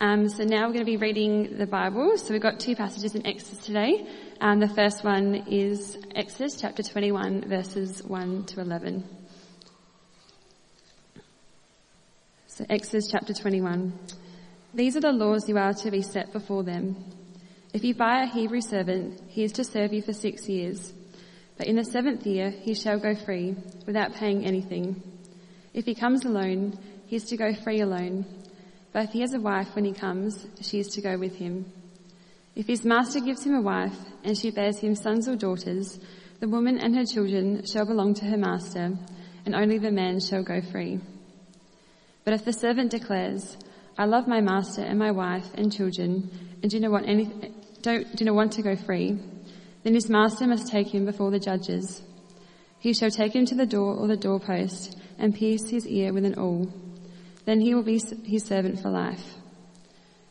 Um, so now we're going to be reading the Bible. So we've got two passages in Exodus today. Um, the first one is Exodus chapter 21 verses 1 to 11. So Exodus chapter 21. These are the laws you are to be set before them. If you buy a Hebrew servant, he is to serve you for six years. But in the seventh year, he shall go free without paying anything. If he comes alone, he is to go free alone. But if he has a wife when he comes, she is to go with him. If his master gives him a wife and she bears him sons or daughters, the woman and her children shall belong to her master and only the man shall go free. But if the servant declares, I love my master and my wife and children and do not want any, don't, do not want to go free, then his master must take him before the judges. He shall take him to the door or the doorpost and pierce his ear with an awl then he will be his servant for life.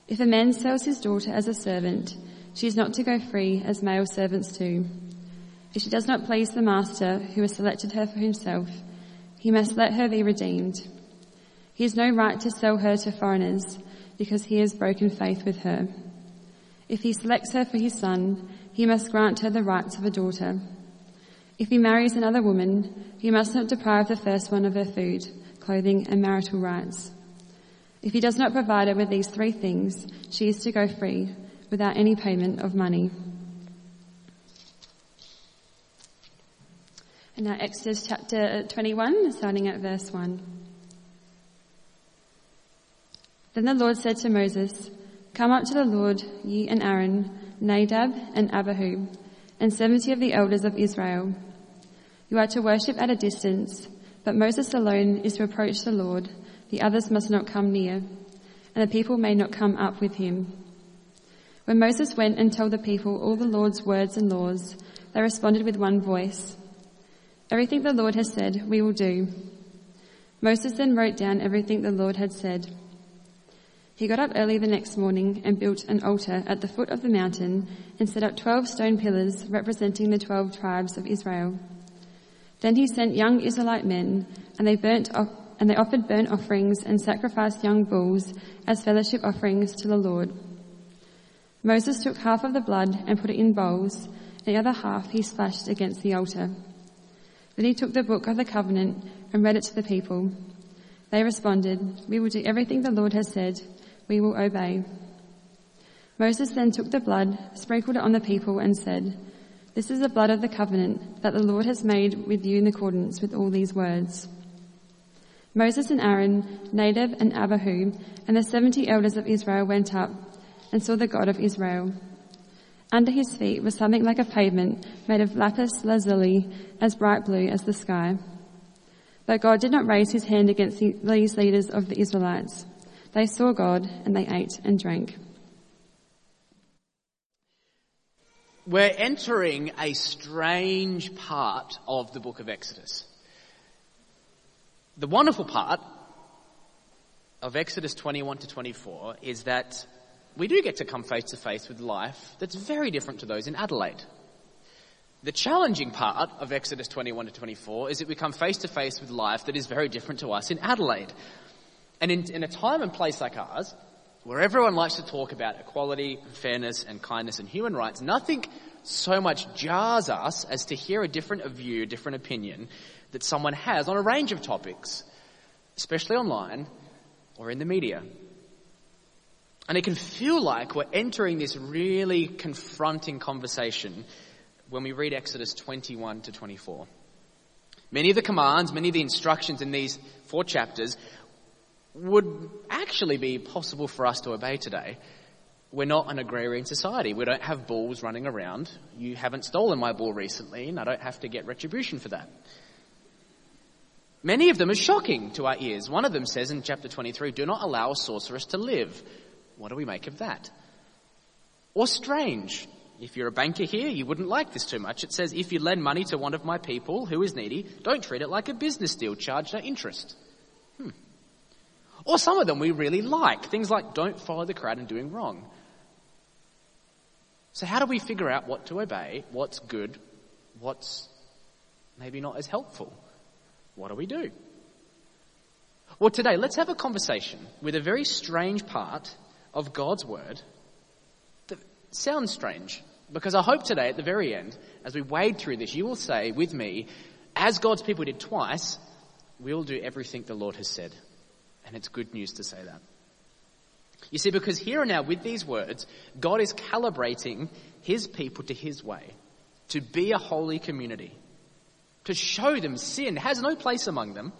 If a man sells his daughter as a servant, she is not to go free as male servants do. If she does not please the master who has selected her for himself, he must let her be redeemed. He has no right to sell her to foreigners because he has broken faith with her. If he selects her for his son, he must grant her the rights of a daughter. If he marries another woman, he must not deprive the first one of her food clothing, and marital rights. If he does not provide her with these three things, she is to go free without any payment of money. And now Exodus chapter 21, starting at verse 1. Then the Lord said to Moses, Come up to the Lord, ye and Aaron, Nadab and Abihu, and seventy of the elders of Israel. You are to worship at a distance, but Moses alone is to approach the Lord, the others must not come near, and the people may not come up with him. When Moses went and told the people all the Lord's words and laws, they responded with one voice. Everything the Lord has said, we will do. Moses then wrote down everything the Lord had said. He got up early the next morning and built an altar at the foot of the mountain and set up twelve stone pillars representing the twelve tribes of Israel. Then he sent young Israelite men, and they burnt off, and they offered burnt offerings and sacrificed young bulls as fellowship offerings to the Lord. Moses took half of the blood and put it in bowls, and the other half he splashed against the altar. Then he took the book of the covenant and read it to the people. They responded, We will do everything the Lord has said. We will obey. Moses then took the blood, sprinkled it on the people, and said, this is the blood of the covenant that the Lord has made with you in accordance with all these words. Moses and Aaron, Nadab and Abihu, and the seventy elders of Israel went up and saw the God of Israel. Under his feet was something like a pavement made of lapis lazuli, as bright blue as the sky. But God did not raise his hand against these leaders of the Israelites. They saw God and they ate and drank. We're entering a strange part of the book of Exodus. The wonderful part of Exodus 21 to 24 is that we do get to come face to face with life that's very different to those in Adelaide. The challenging part of Exodus 21 to 24 is that we come face to face with life that is very different to us in Adelaide. And in, in a time and place like ours, where everyone likes to talk about equality, fairness, and kindness and human rights, nothing so much jars us as to hear a different view, a different opinion that someone has on a range of topics, especially online or in the media. And it can feel like we're entering this really confronting conversation when we read Exodus 21 to 24. Many of the commands, many of the instructions in these four chapters would actually be possible for us to obey today. We're not an agrarian society. We don't have bulls running around. You haven't stolen my bull recently, and I don't have to get retribution for that. Many of them are shocking to our ears. One of them says in chapter 23, do not allow a sorceress to live. What do we make of that? Or strange. If you're a banker here, you wouldn't like this too much. It says, if you lend money to one of my people who is needy, don't treat it like a business deal, charge no interest. Hmm. Or some of them we really like. Things like don't follow the crowd and doing wrong. So how do we figure out what to obey, what's good, what's maybe not as helpful? What do we do? Well, today let's have a conversation with a very strange part of God's word that sounds strange. Because I hope today at the very end, as we wade through this, you will say with me, as God's people did twice, we'll do everything the Lord has said. And it's good news to say that. You see, because here and now with these words, God is calibrating his people to his way, to be a holy community, to show them sin has no place among them.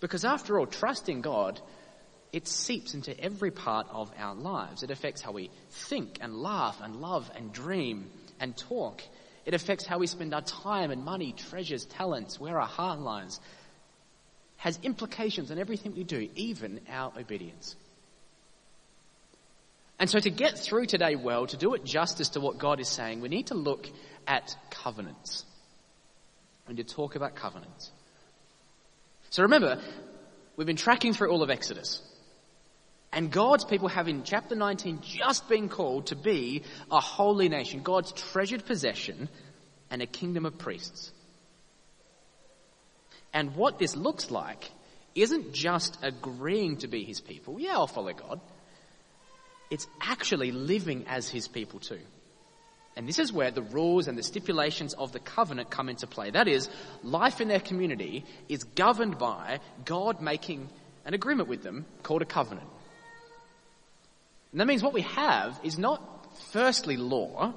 Because after all, trusting God it seeps into every part of our lives. It affects how we think and laugh and love and dream and talk. It affects how we spend our time and money, treasures, talents, where our heart lies. Has implications on everything we do, even our obedience. And so to get through today well, to do it justice to what God is saying, we need to look at covenants. And to talk about covenants. So remember, we've been tracking through all of Exodus. And God's people have in chapter 19 just been called to be a holy nation, God's treasured possession and a kingdom of priests. And what this looks like isn't just agreeing to be his people. Yeah, I'll follow God. It's actually living as his people too. And this is where the rules and the stipulations of the covenant come into play. That is, life in their community is governed by God making an agreement with them called a covenant. And that means what we have is not firstly law,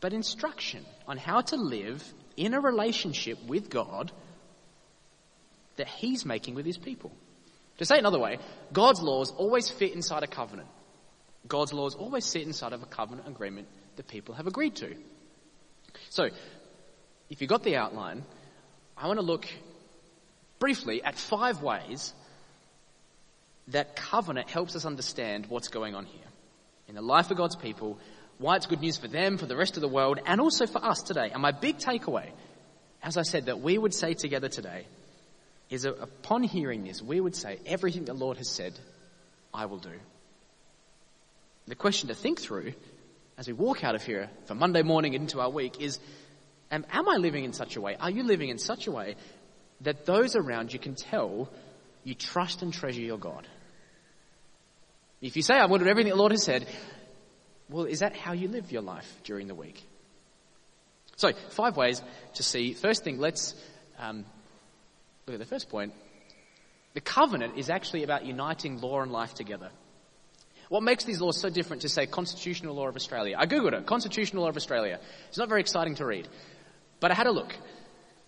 but instruction on how to live in a relationship with God that He's making with His people. To say it another way, God's laws always fit inside a covenant. God's laws always sit inside of a covenant agreement that people have agreed to. So, if you got the outline, I want to look briefly at five ways that covenant helps us understand what's going on here in the life of God's people, why it's good news for them, for the rest of the world, and also for us today. And my big takeaway, as I said, that we would say together today is upon hearing this, we would say, everything the Lord has said, I will do. The question to think through as we walk out of here for Monday morning into our week is, am, am I living in such a way? Are you living in such a way that those around you can tell you trust and treasure your God? If you say, I will everything the Lord has said, well, is that how you live your life during the week? So, five ways to see. First thing, let's um, look at the first point. The covenant is actually about uniting law and life together. What makes these laws so different to, say, constitutional law of Australia? I googled it, constitutional law of Australia. It's not very exciting to read. But I had a look.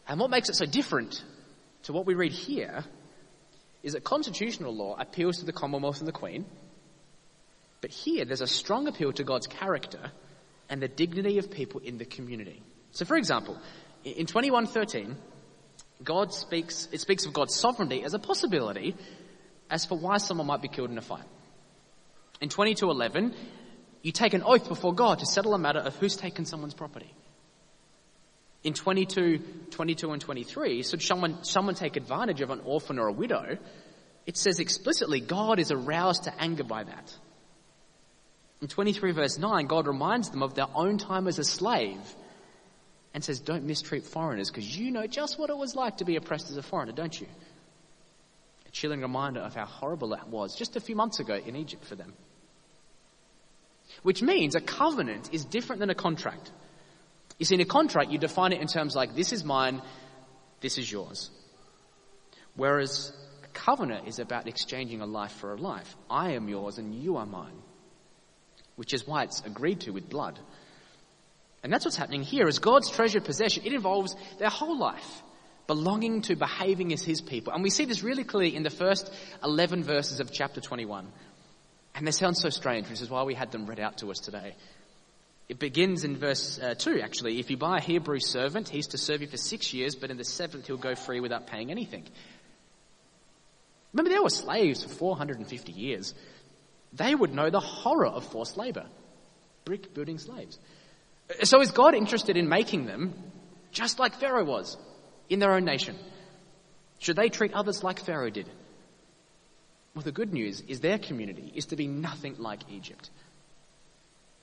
And what makes it so different to what we read here is that constitutional law appeals to the Commonwealth and the Queen, but here, there's a strong appeal to God's character and the dignity of people in the community. So, for example, in 2113, God speaks, it speaks of God's sovereignty as a possibility as for why someone might be killed in a fight. In 2211, you take an oath before God to settle a matter of who's taken someone's property. In 22, 22 and 23, should someone, someone take advantage of an orphan or a widow, it says explicitly God is aroused to anger by that. In 23 verse 9, God reminds them of their own time as a slave and says, don't mistreat foreigners because you know just what it was like to be oppressed as a foreigner, don't you? A chilling reminder of how horrible that was just a few months ago in Egypt for them. Which means a covenant is different than a contract. You see, in a contract, you define it in terms like, this is mine, this is yours. Whereas a covenant is about exchanging a life for a life. I am yours and you are mine which is why it's agreed to with blood. And that's what's happening here. As God's treasured possession, it involves their whole life, belonging to behaving as His people. And we see this really clearly in the first 11 verses of chapter 21. And they sound so strange, which is why we had them read out to us today. It begins in verse uh, 2, actually. If you buy a Hebrew servant, he's to serve you for six years, but in the seventh he'll go free without paying anything. Remember, they were slaves for 450 years they would know the horror of forced labor. Brick building slaves. So is God interested in making them just like Pharaoh was in their own nation? Should they treat others like Pharaoh did? Well, the good news is their community is to be nothing like Egypt.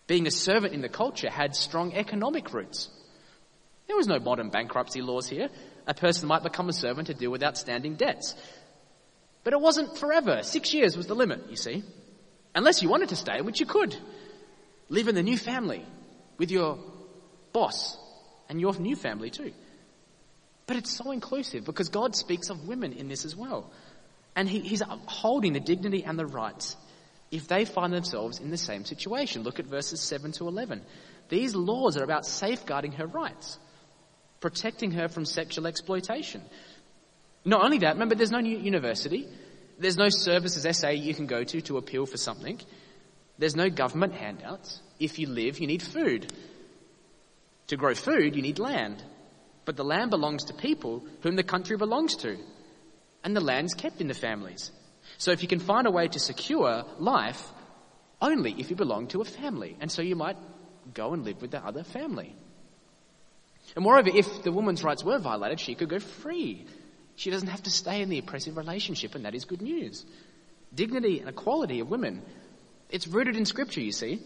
Being a servant in the culture had strong economic roots. There was no modern bankruptcy laws here. A person might become a servant to deal with outstanding debts. But it wasn't forever. Six years was the limit, you see. Unless you wanted to stay, which you could. Live in the new family with your boss and your new family too. But it's so inclusive because God speaks of women in this as well. And he, he's upholding the dignity and the rights if they find themselves in the same situation. Look at verses 7 to 11. These laws are about safeguarding her rights, protecting her from sexual exploitation. Not only that, remember there's no university, there's no services SA you can go to to appeal for something, there's no government handouts. If you live, you need food. To grow food, you need land. But the land belongs to people whom the country belongs to. And the land's kept in the families. So if you can find a way to secure life, only if you belong to a family. And so you might go and live with the other family. And moreover, if the woman's rights were violated, she could go free. She doesn't have to stay in the oppressive relationship, and that is good news. Dignity and equality of women. It's rooted in scripture, you see.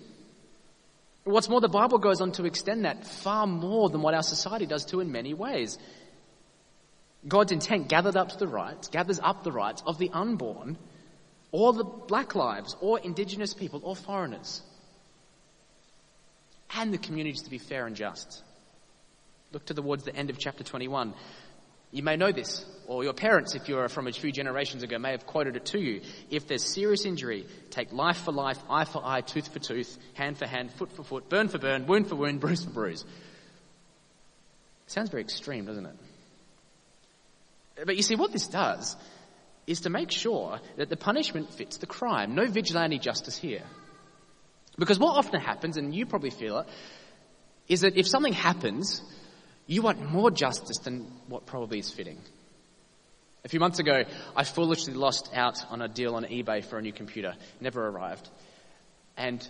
What's more, the Bible goes on to extend that far more than what our society does too in many ways. God's intent gathered up the rights, gathers up the rights of the unborn, or the black lives, or indigenous people, or foreigners. And the communities to be fair and just. Look to towards the end of chapter 21. You may know this, or your parents, if you're from a few generations ago, may have quoted it to you. If there's serious injury, take life for life, eye for eye, tooth for tooth, hand for hand, foot for foot, burn for burn, wound for wound, bruise for bruise. Sounds very extreme, doesn't it? But you see, what this does is to make sure that the punishment fits the crime. No vigilante justice here. Because what often happens, and you probably feel it, is that if something happens, you want more justice than what probably is fitting. A few months ago, I foolishly lost out on a deal on eBay for a new computer. Never arrived. And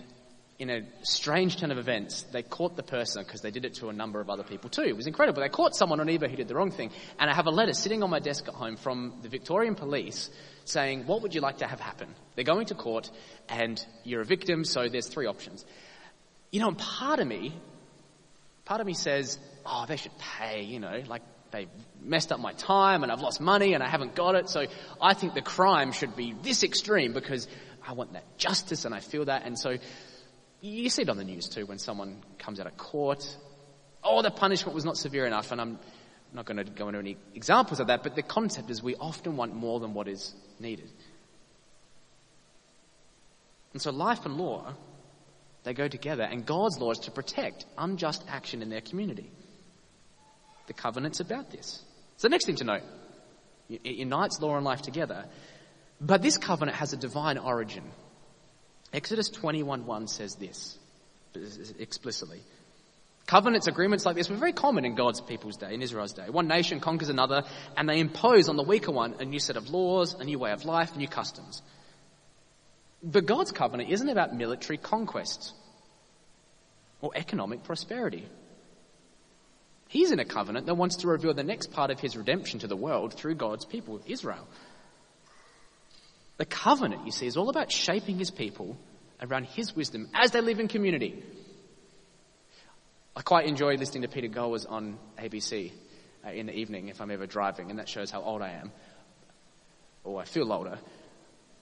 in a strange turn of events, they caught the person because they did it to a number of other people too. It was incredible. They caught someone on eBay who did the wrong thing. And I have a letter sitting on my desk at home from the Victorian police saying, what would you like to have happen? They're going to court and you're a victim, so there's three options. You know, and part of me part of me says, oh, they should pay, you know, like they messed up my time and I've lost money and I haven't got it. So I think the crime should be this extreme because I want that justice and I feel that. And so you see it on the news too when someone comes out of court. Oh, the punishment was not severe enough. And I'm not going to go into any examples of that, but the concept is we often want more than what is needed. And so life and law they go together, and God's law is to protect unjust action in their community. The covenant's about this. So, the next thing to note it unites law and life together, but this covenant has a divine origin. Exodus 21:1 says this explicitly. Covenants, agreements like this were very common in God's people's day, in Israel's day. One nation conquers another, and they impose on the weaker one a new set of laws, a new way of life, new customs. But God's covenant isn't about military conquest or economic prosperity. He's in a covenant that wants to reveal the next part of his redemption to the world through God's people, Israel. The covenant, you see, is all about shaping his people around his wisdom as they live in community. I quite enjoy listening to Peter Gowers on ABC uh, in the evening if I'm ever driving, and that shows how old I am. Or I feel older.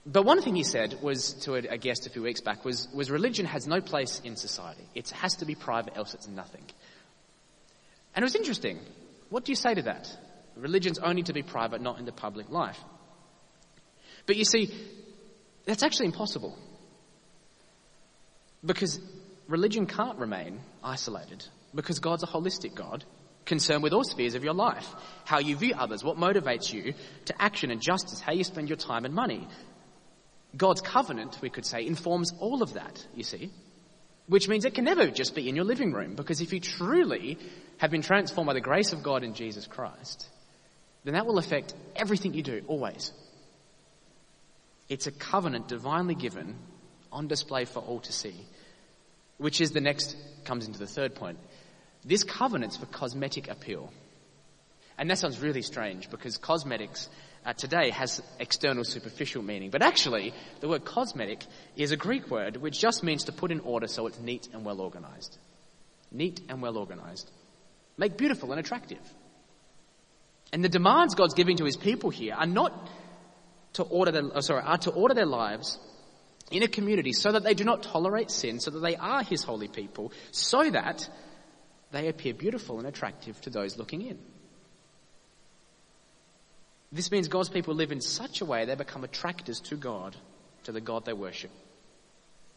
But one thing he said was to a, guest a few weeks back was, was religion has no place in society. It has to be private, else it's nothing. And it was interesting. What do you say to that? Religion's only to be private, not in the public life. But you see, that's actually impossible. Because religion can't remain isolated. Because God's a holistic God, concerned with all spheres of your life. How you view others, what motivates you to action and justice, how you spend your time and money. God's covenant, we could say, informs all of that, you see. Which means it can never just be in your living room, because if you truly have been transformed by the grace of God in Jesus Christ, then that will affect everything you do, always. It's a covenant divinely given on display for all to see, which is the next, comes into the third point. This covenant's for cosmetic appeal. And that sounds really strange because cosmetics uh, today has external superficial meaning. But actually, the word cosmetic is a Greek word which just means to put in order so it's neat and well organized. Neat and well organized. Make beautiful and attractive. And the demands God's giving to his people here are not to order their, oh, sorry, are to order their lives in a community so that they do not tolerate sin, so that they are his holy people, so that they appear beautiful and attractive to those looking in. This means God's people live in such a way they become attractors to God, to the God they worship.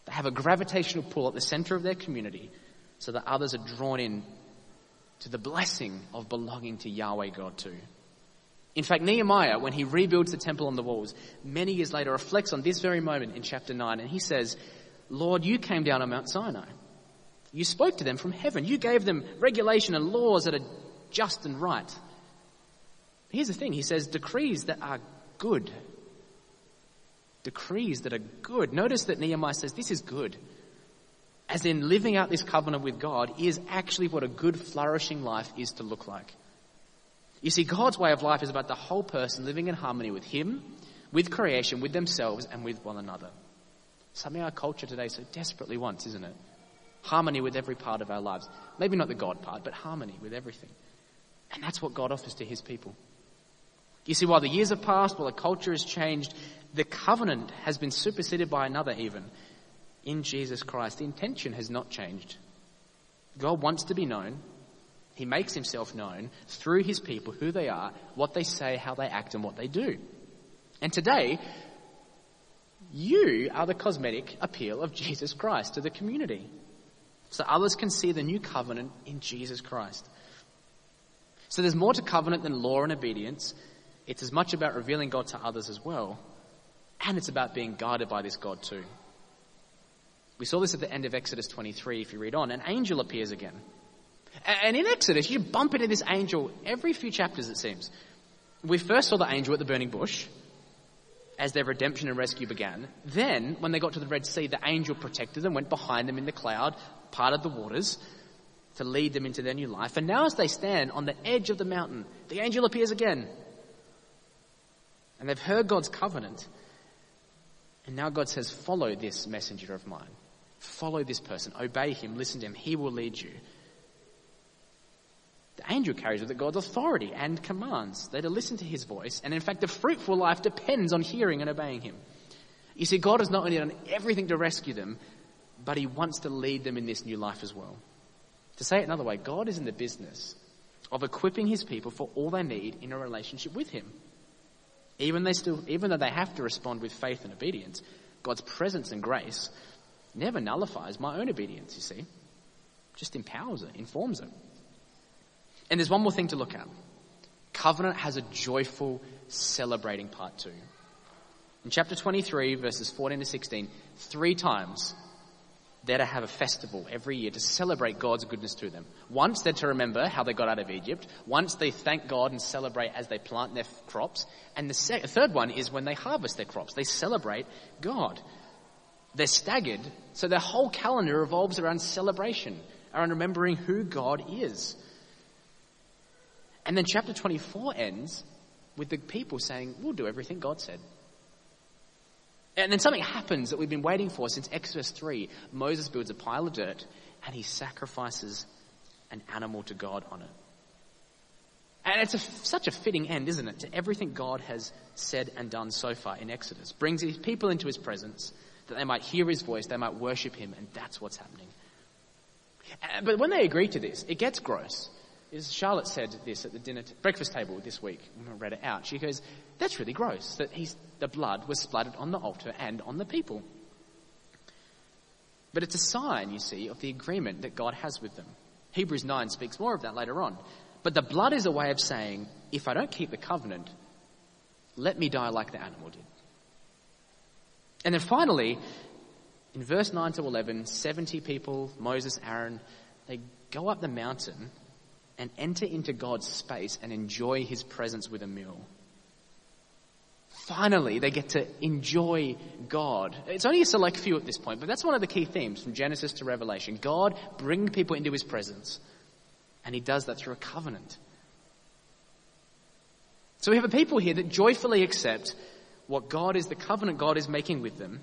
They have a gravitational pull at the center of their community so that others are drawn in to the blessing of belonging to Yahweh God too. In fact, Nehemiah, when he rebuilds the temple on the walls, many years later reflects on this very moment in chapter 9 and he says, Lord, you came down on Mount Sinai. You spoke to them from heaven. You gave them regulation and laws that are just and right. Here's the thing. He says decrees that are good. Decrees that are good. Notice that Nehemiah says this is good. As in living out this covenant with God is actually what a good flourishing life is to look like. You see, God's way of life is about the whole person living in harmony with Him, with creation, with themselves, and with one another. Something our culture today so desperately wants, isn't it? Harmony with every part of our lives. Maybe not the God part, but harmony with everything. And that's what God offers to His people. You see, while the years have passed, while the culture has changed, the covenant has been superseded by another even. In Jesus Christ, the intention has not changed. God wants to be known, he makes himself known through his people, who they are, what they say, how they act, and what they do. And today, you are the cosmetic appeal of Jesus Christ to the community. So others can see the new covenant in Jesus Christ. So there's more to covenant than law and obedience. It's as much about revealing God to others as well. And it's about being guided by this God too. We saw this at the end of Exodus 23 if you read on. An angel appears again. And in Exodus, you bump into this angel every few chapters, it seems. We first saw the angel at the burning bush as their redemption and rescue began. Then, when they got to the Red Sea, the angel protected them, went behind them in the cloud, parted the waters to lead them into their new life. And now, as they stand on the edge of the mountain, the angel appears again. And they've heard God's covenant. And now God says, Follow this messenger of mine. Follow this person. Obey him. Listen to him. He will lead you. The angel carries with it God's authority and commands. They're to listen to his voice. And in fact, the fruitful life depends on hearing and obeying him. You see, God has not only done everything to rescue them, but he wants to lead them in this new life as well. To say it another way, God is in the business of equipping his people for all they need in a relationship with him. Even, they still, even though they have to respond with faith and obedience, God's presence and grace never nullifies my own obedience, you see. Just empowers it, informs it. And there's one more thing to look at. Covenant has a joyful, celebrating part too. In chapter 23, verses 14 to 16, three times they're to have a festival every year to celebrate God's goodness to them. Once they're to remember how they got out of Egypt. Once they thank God and celebrate as they plant their crops. And the sec- third one is when they harvest their crops. They celebrate God. They're staggered, so their whole calendar revolves around celebration, around remembering who God is. And then chapter 24 ends with the people saying, We'll do everything God said. And then something happens that we've been waiting for since Exodus 3. Moses builds a pile of dirt and he sacrifices an animal to God on it. And it's a, such a fitting end, isn't it, to everything God has said and done so far in Exodus. Brings his people into his presence that they might hear his voice, they might worship him, and that's what's happening. Uh, but when they agree to this, it gets gross is Charlotte said this at the dinner t- breakfast table this week when I read it out. She goes, "That's really gross that he's, the blood was splattered on the altar and on the people." But it's a sign, you see, of the agreement that God has with them. Hebrews 9 speaks more of that later on. But the blood is a way of saying, if I don't keep the covenant, let me die like the animal did. And then finally, in verse 9 to 11, 70 people, Moses, Aaron, they go up the mountain and enter into God's space and enjoy His presence with a meal. Finally, they get to enjoy God. It's only a select few at this point, but that's one of the key themes from Genesis to Revelation. God bringing people into His presence, and He does that through a covenant. So we have a people here that joyfully accept what God is, the covenant God is making with them,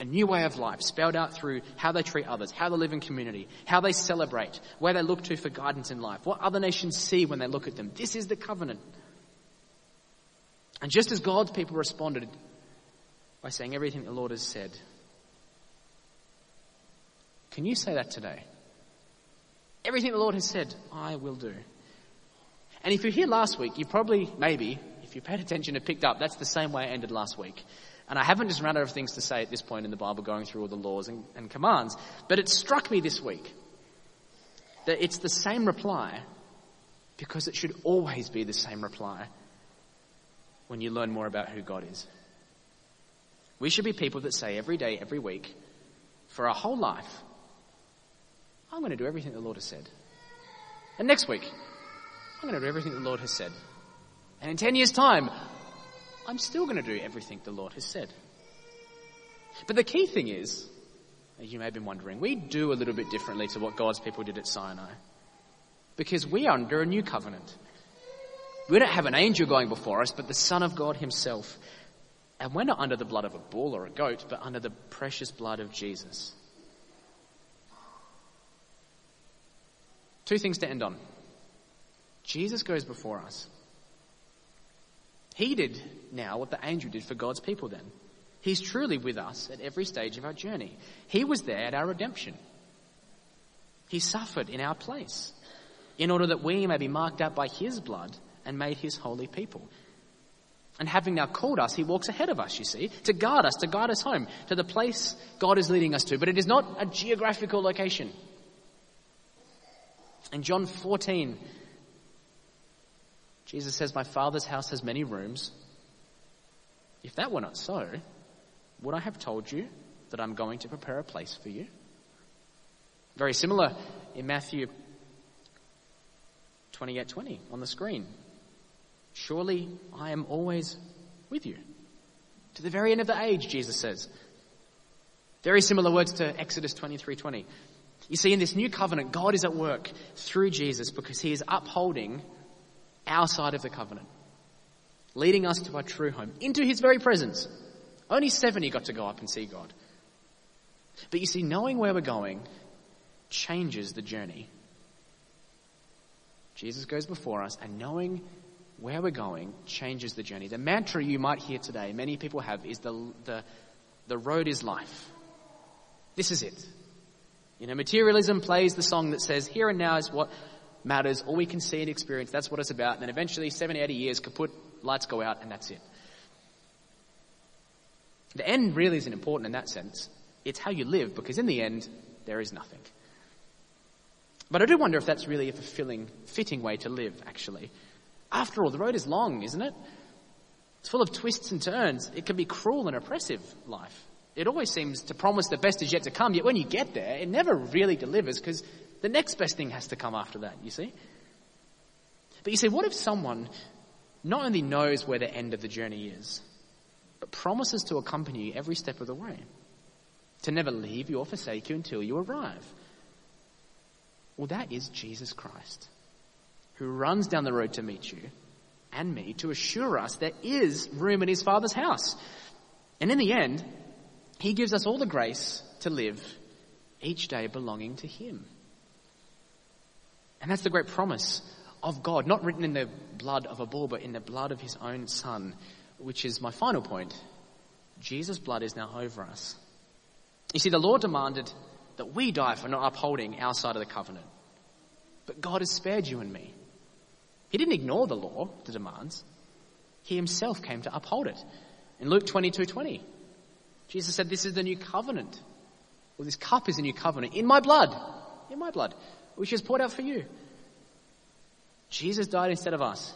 a new way of life spelled out through how they treat others, how they live in community, how they celebrate, where they look to for guidance in life, what other nations see when they look at them. This is the covenant. And just as God's people responded by saying everything the Lord has said, Can you say that today? Everything the Lord has said, I will do. And if you're here last week, you probably, maybe, if you paid attention and picked up, that's the same way I ended last week. And I haven't just run out of things to say at this point in the Bible, going through all the laws and, and commands. But it struck me this week that it's the same reply because it should always be the same reply when you learn more about who God is. We should be people that say every day, every week, for our whole life, I'm going to do everything the Lord has said. And next week, I'm going to do everything the Lord has said. And in 10 years' time, I'm still going to do everything the Lord has said. But the key thing is, you may have been wondering, we do a little bit differently to what God's people did at Sinai. Because we are under a new covenant. We don't have an angel going before us, but the Son of God Himself. And we're not under the blood of a bull or a goat, but under the precious blood of Jesus. Two things to end on. Jesus goes before us. He did now what the angel did for God's people then. He's truly with us at every stage of our journey. He was there at our redemption. He suffered in our place in order that we may be marked out by His blood and made His holy people. And having now called us, He walks ahead of us, you see, to guard us, to guide us home, to the place God is leading us to. But it is not a geographical location. In John 14, Jesus says, My Father's house has many rooms. If that were not so, would I have told you that I'm going to prepare a place for you? Very similar in Matthew 28 20 on the screen. Surely I am always with you. To the very end of the age, Jesus says. Very similar words to Exodus 23 20. You see, in this new covenant, God is at work through Jesus because he is upholding our side of the covenant, leading us to our true home, into his very presence. Only 70 got to go up and see God. But you see, knowing where we're going changes the journey. Jesus goes before us, and knowing where we're going changes the journey. The mantra you might hear today, many people have, is the, the, the road is life. This is it. You know, materialism plays the song that says, here and now is what matters, all we can see and experience, that's what it's about. And then eventually, 70, 80 years, kaput, lights go out, and that's it. The end really isn't important in that sense. It's how you live, because in the end, there is nothing. But I do wonder if that's really a fulfilling, fitting way to live, actually. After all, the road is long, isn't it? It's full of twists and turns. It can be cruel and oppressive, life. It always seems to promise the best is yet to come, yet when you get there, it never really delivers because the next best thing has to come after that, you see? But you see, what if someone not only knows where the end of the journey is, but promises to accompany you every step of the way? To never leave you or forsake you until you arrive. Well, that is Jesus Christ, who runs down the road to meet you and me to assure us there is room in his Father's house. And in the end, he gives us all the grace to live each day belonging to him. And that's the great promise of God, not written in the blood of a bull, but in the blood of his own son, which is my final point. Jesus' blood is now over us. You see, the law demanded that we die for not upholding our side of the covenant. But God has spared you and me. He didn't ignore the law, the demands. He himself came to uphold it. In Luke 22 20, Jesus said, This is the new covenant. Well, this cup is a new covenant in my blood. In my blood which is poured out for you. Jesus died instead of us.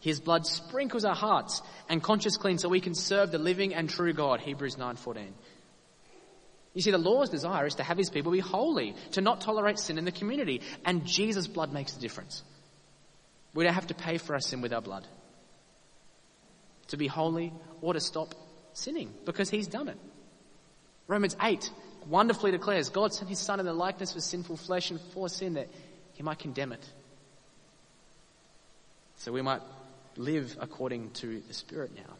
His blood sprinkles our hearts and conscience clean so we can serve the living and true God. Hebrews 9:14. You see, the law's desire is to have his people be holy, to not tolerate sin in the community, and Jesus' blood makes the difference. We don't have to pay for our sin with our blood. To be holy or to stop sinning, because he's done it. Romans 8 wonderfully declares God sent his son in the likeness of sinful flesh and for sin that he might condemn it. So we might live according to the Spirit now.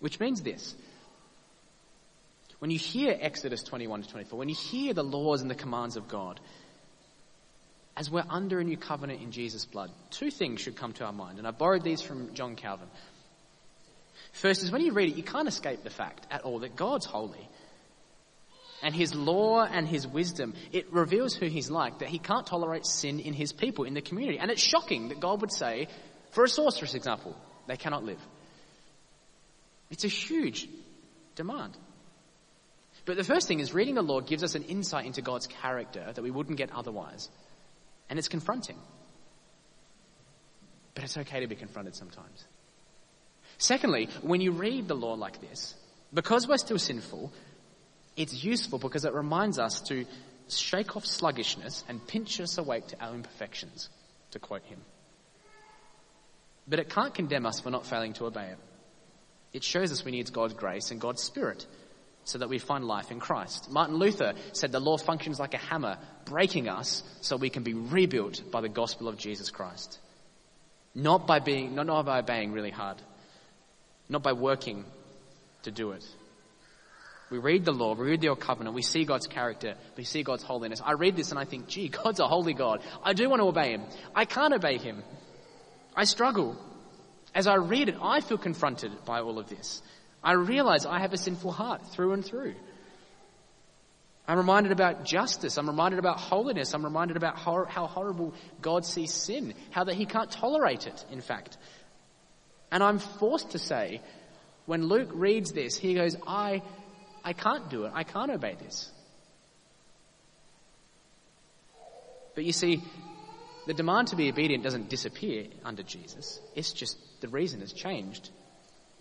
Which means this. When you hear Exodus 21 to 24, when you hear the laws and the commands of God, as we're under a new covenant in Jesus' blood, two things should come to our mind. And I borrowed these from John Calvin. First is when you read it, you can't escape the fact at all that God's holy. And his law and his wisdom, it reveals who he's like, that he can't tolerate sin in his people, in the community. And it's shocking that God would say, for a sorceress example, they cannot live. It's a huge demand. But the first thing is reading the law gives us an insight into God's character that we wouldn't get otherwise. And it's confronting. But it's okay to be confronted sometimes. Secondly, when you read the law like this, because we're still sinful, it's useful because it reminds us to shake off sluggishness and pinch us awake to our imperfections, to quote him. But it can't condemn us for not failing to obey it. It shows us we need God's grace and God's Spirit so that we find life in Christ. Martin Luther said the law functions like a hammer, breaking us so we can be rebuilt by the gospel of Jesus Christ. Not by being, not, by obeying really hard. Not by working to do it. We read the law, we read the old covenant, we see God's character, we see God's holiness. I read this and I think, gee, God's a holy God. I do want to obey Him. I can't obey Him. I struggle. As I read it, I feel confronted by all of this. I realize I have a sinful heart through and through. I'm reminded about justice. I'm reminded about holiness. I'm reminded about hor- how horrible God sees sin, how that he can't tolerate it, in fact. And I'm forced to say, when Luke reads this, he goes, I, I can't do it. I can't obey this. But you see, the demand to be obedient doesn't disappear under Jesus. It's just the reason has changed.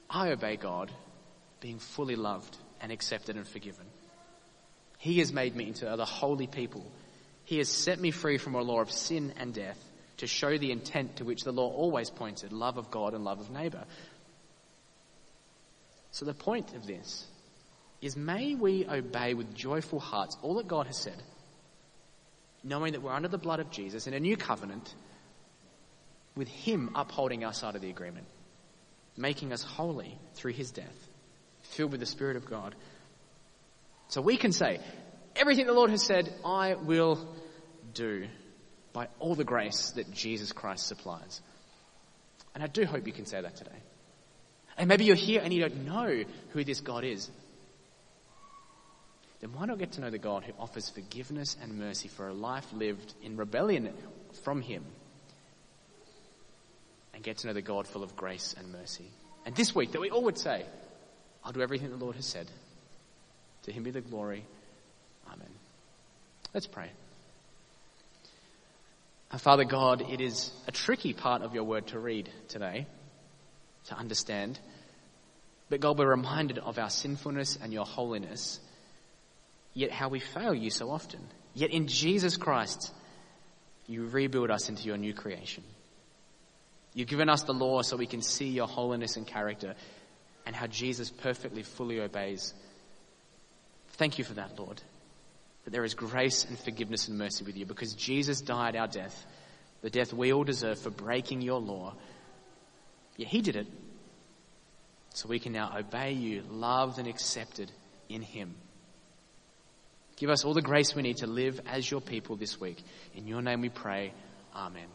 I obey God being fully loved and accepted and forgiven. He has made me into the holy people. He has set me free from a law of sin and death to show the intent to which the law always pointed love of God and love of neighbor. So, the point of this is may we obey with joyful hearts all that God has said, knowing that we're under the blood of Jesus in a new covenant with Him upholding our side of the agreement, making us holy through His death filled with the Spirit of God. So we can say, everything the Lord has said, I will do by all the grace that Jesus Christ supplies. And I do hope you can say that today. And maybe you're here and you don't know who this God is. Then why not get to know the God who offers forgiveness and mercy for a life lived in rebellion from Him? And get to know the God full of grace and mercy. And this week that we all would say, I'll do everything the Lord has said. To him be the glory. Amen. Let's pray. Our Father God, it is a tricky part of your word to read today, to understand. But God, we're reminded of our sinfulness and your holiness, yet how we fail you so often. Yet in Jesus Christ, you rebuild us into your new creation. You've given us the law so we can see your holiness and character and how Jesus perfectly, fully obeys. Thank you for that, Lord. That there is grace and forgiveness and mercy with you because Jesus died our death, the death we all deserve for breaking your law. Yet he did it. So we can now obey you, loved and accepted in him. Give us all the grace we need to live as your people this week. In your name we pray. Amen.